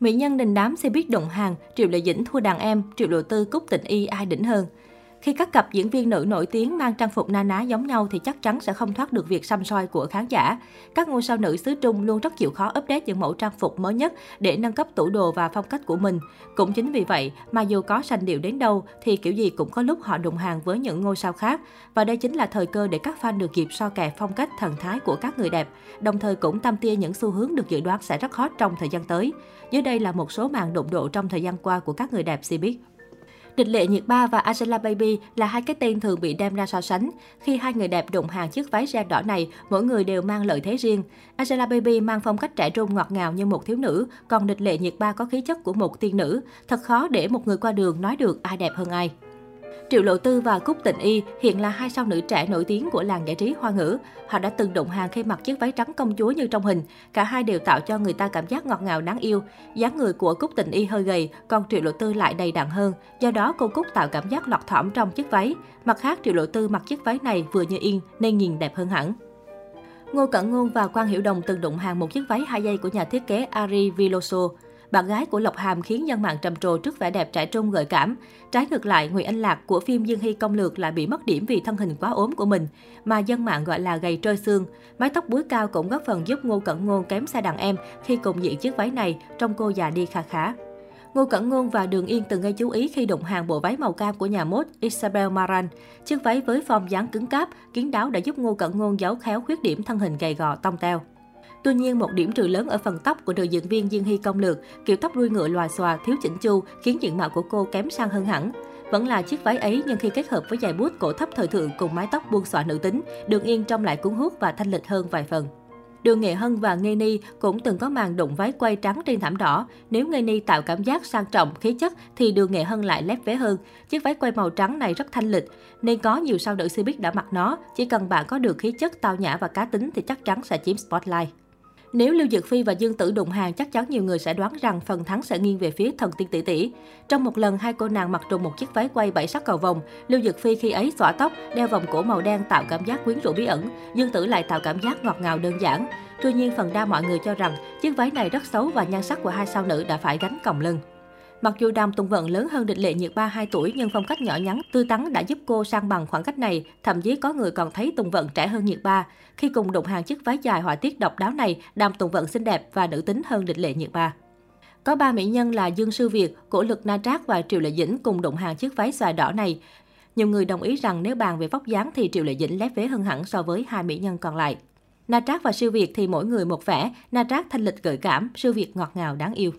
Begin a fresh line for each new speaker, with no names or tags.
Mỹ nhân đình đám xe biết động hàng, Triệu Lệ Dĩnh thua đàn em, Triệu Lộ Tư cúc tình y ai đỉnh hơn. Khi các cặp diễn viên nữ nổi tiếng mang trang phục na ná giống nhau thì chắc chắn sẽ không thoát được việc xăm soi của khán giả. Các ngôi sao nữ xứ Trung luôn rất chịu khó update những mẫu trang phục mới nhất để nâng cấp tủ đồ và phong cách của mình. Cũng chính vì vậy mà dù có sành điệu đến đâu thì kiểu gì cũng có lúc họ đụng hàng với những ngôi sao khác. Và đây chính là thời cơ để các fan được kịp so kè phong cách thần thái của các người đẹp, đồng thời cũng tâm tia những xu hướng được dự đoán sẽ rất hot trong thời gian tới. Dưới đây là một số màn đụng độ trong thời gian qua của các người đẹp Cbiz. Địch Lệ Nhiệt Ba và Angela Baby là hai cái tên thường bị đem ra so sánh. Khi hai người đẹp đụng hàng chiếc váy ren đỏ này, mỗi người đều mang lợi thế riêng. Angela Baby mang phong cách trẻ trung ngọt ngào như một thiếu nữ, còn Địch Lệ Nhiệt Ba có khí chất của một tiên nữ. Thật khó để một người qua đường nói được ai đẹp hơn ai. Triệu Lộ Tư và Cúc Tịnh Y hiện là hai sao nữ trẻ nổi tiếng của làng giải trí hoa ngữ. Họ đã từng đụng hàng khi mặc chiếc váy trắng công chúa như trong hình. Cả hai đều tạo cho người ta cảm giác ngọt ngào đáng yêu. dáng người của Cúc Tịnh Y hơi gầy, còn Triệu Lộ Tư lại đầy đặn hơn. Do đó cô Cúc tạo cảm giác lọt thỏm trong chiếc váy. Mặt khác, Triệu Lộ Tư mặc chiếc váy này vừa như yên nên nhìn đẹp hơn hẳn. Ngô Cẩn Ngôn và Quang Hiểu Đồng từng đụng hàng một chiếc váy hai dây của nhà thiết kế Ari Viloso. Bạn gái của Lộc Hàm khiến dân mạng trầm trồ trước vẻ đẹp trẻ trung gợi cảm. Trái ngược lại, Nguyễn Anh Lạc của phim Dương Hy Công Lược lại bị mất điểm vì thân hình quá ốm của mình, mà dân mạng gọi là gầy trơ xương. Mái tóc búi cao cũng góp phần giúp Ngô Cẩn Ngôn kém xa đàn em khi cùng diện chiếc váy này, trong cô già đi kha khá. Ngô Cẩn Ngôn và Đường Yên từng gây chú ý khi đụng hàng bộ váy màu cam của nhà mốt Isabel Maran. Chiếc váy với form dáng cứng cáp, kiến đáo đã giúp Ngô Cẩn Ngôn giấu khéo khuyết điểm thân hình gầy gò tông teo. Tuy nhiên, một điểm trừ lớn ở phần tóc của nữ diễn viên diên Hy Công Lược, kiểu tóc đuôi ngựa lòa xòa, thiếu chỉnh chu, khiến diện mạo của cô kém sang hơn hẳn. Vẫn là chiếc váy ấy nhưng khi kết hợp với dài bút cổ thấp thời thượng cùng mái tóc buông xõa nữ tính, Đường Yên trông lại cuốn hút và thanh lịch hơn vài phần. Đường Nghệ Hân và Nghê Ni cũng từng có màn đụng váy quay trắng trên thảm đỏ. Nếu Nghê Ni tạo cảm giác sang trọng, khí chất thì Đường Nghệ Hân lại lép vế hơn. Chiếc váy quay màu trắng này rất thanh lịch, nên có nhiều sao nữ biết đã mặc nó. Chỉ cần bạn có được khí chất tao nhã và cá tính thì chắc chắn sẽ chiếm spotlight. Nếu Lưu Dực Phi và Dương Tử đụng hàng, chắc chắn nhiều người sẽ đoán rằng phần thắng sẽ nghiêng về phía thần tiên tỷ tỷ. Trong một lần, hai cô nàng mặc trùng một chiếc váy quay bảy sắc cầu vồng. Lưu Dực Phi khi ấy xõa tóc, đeo vòng cổ màu đen tạo cảm giác quyến rũ bí ẩn. Dương Tử lại tạo cảm giác ngọt ngào đơn giản. Tuy nhiên, phần đa mọi người cho rằng chiếc váy này rất xấu và nhan sắc của hai sao nữ đã phải gánh còng lưng. Mặc dù Đàm Tùng Vận lớn hơn địch lệ nhiệt ba 2 tuổi nhưng phong cách nhỏ nhắn, tươi tắn đã giúp cô sang bằng khoảng cách này. Thậm chí có người còn thấy Tùng Vận trẻ hơn nhiệt ba. Khi cùng đụng hàng chiếc váy dài họa tiết độc đáo này, Đàm Tùng Vận xinh đẹp và nữ tính hơn địch lệ nhiệt ba. Có ba mỹ nhân là Dương Sư Việt, Cổ Lực Na Trác và Triệu Lệ Dĩnh cùng đụng hàng chiếc váy xòe đỏ này. Nhiều người đồng ý rằng nếu bàn về vóc dáng thì Triệu Lệ Dĩnh lép vế hơn hẳn so với hai mỹ nhân còn lại. Na Trác và Siêu Việt thì mỗi người một vẻ, Na Trác thanh lịch gợi cảm, Siêu Việt ngọt ngào đáng yêu.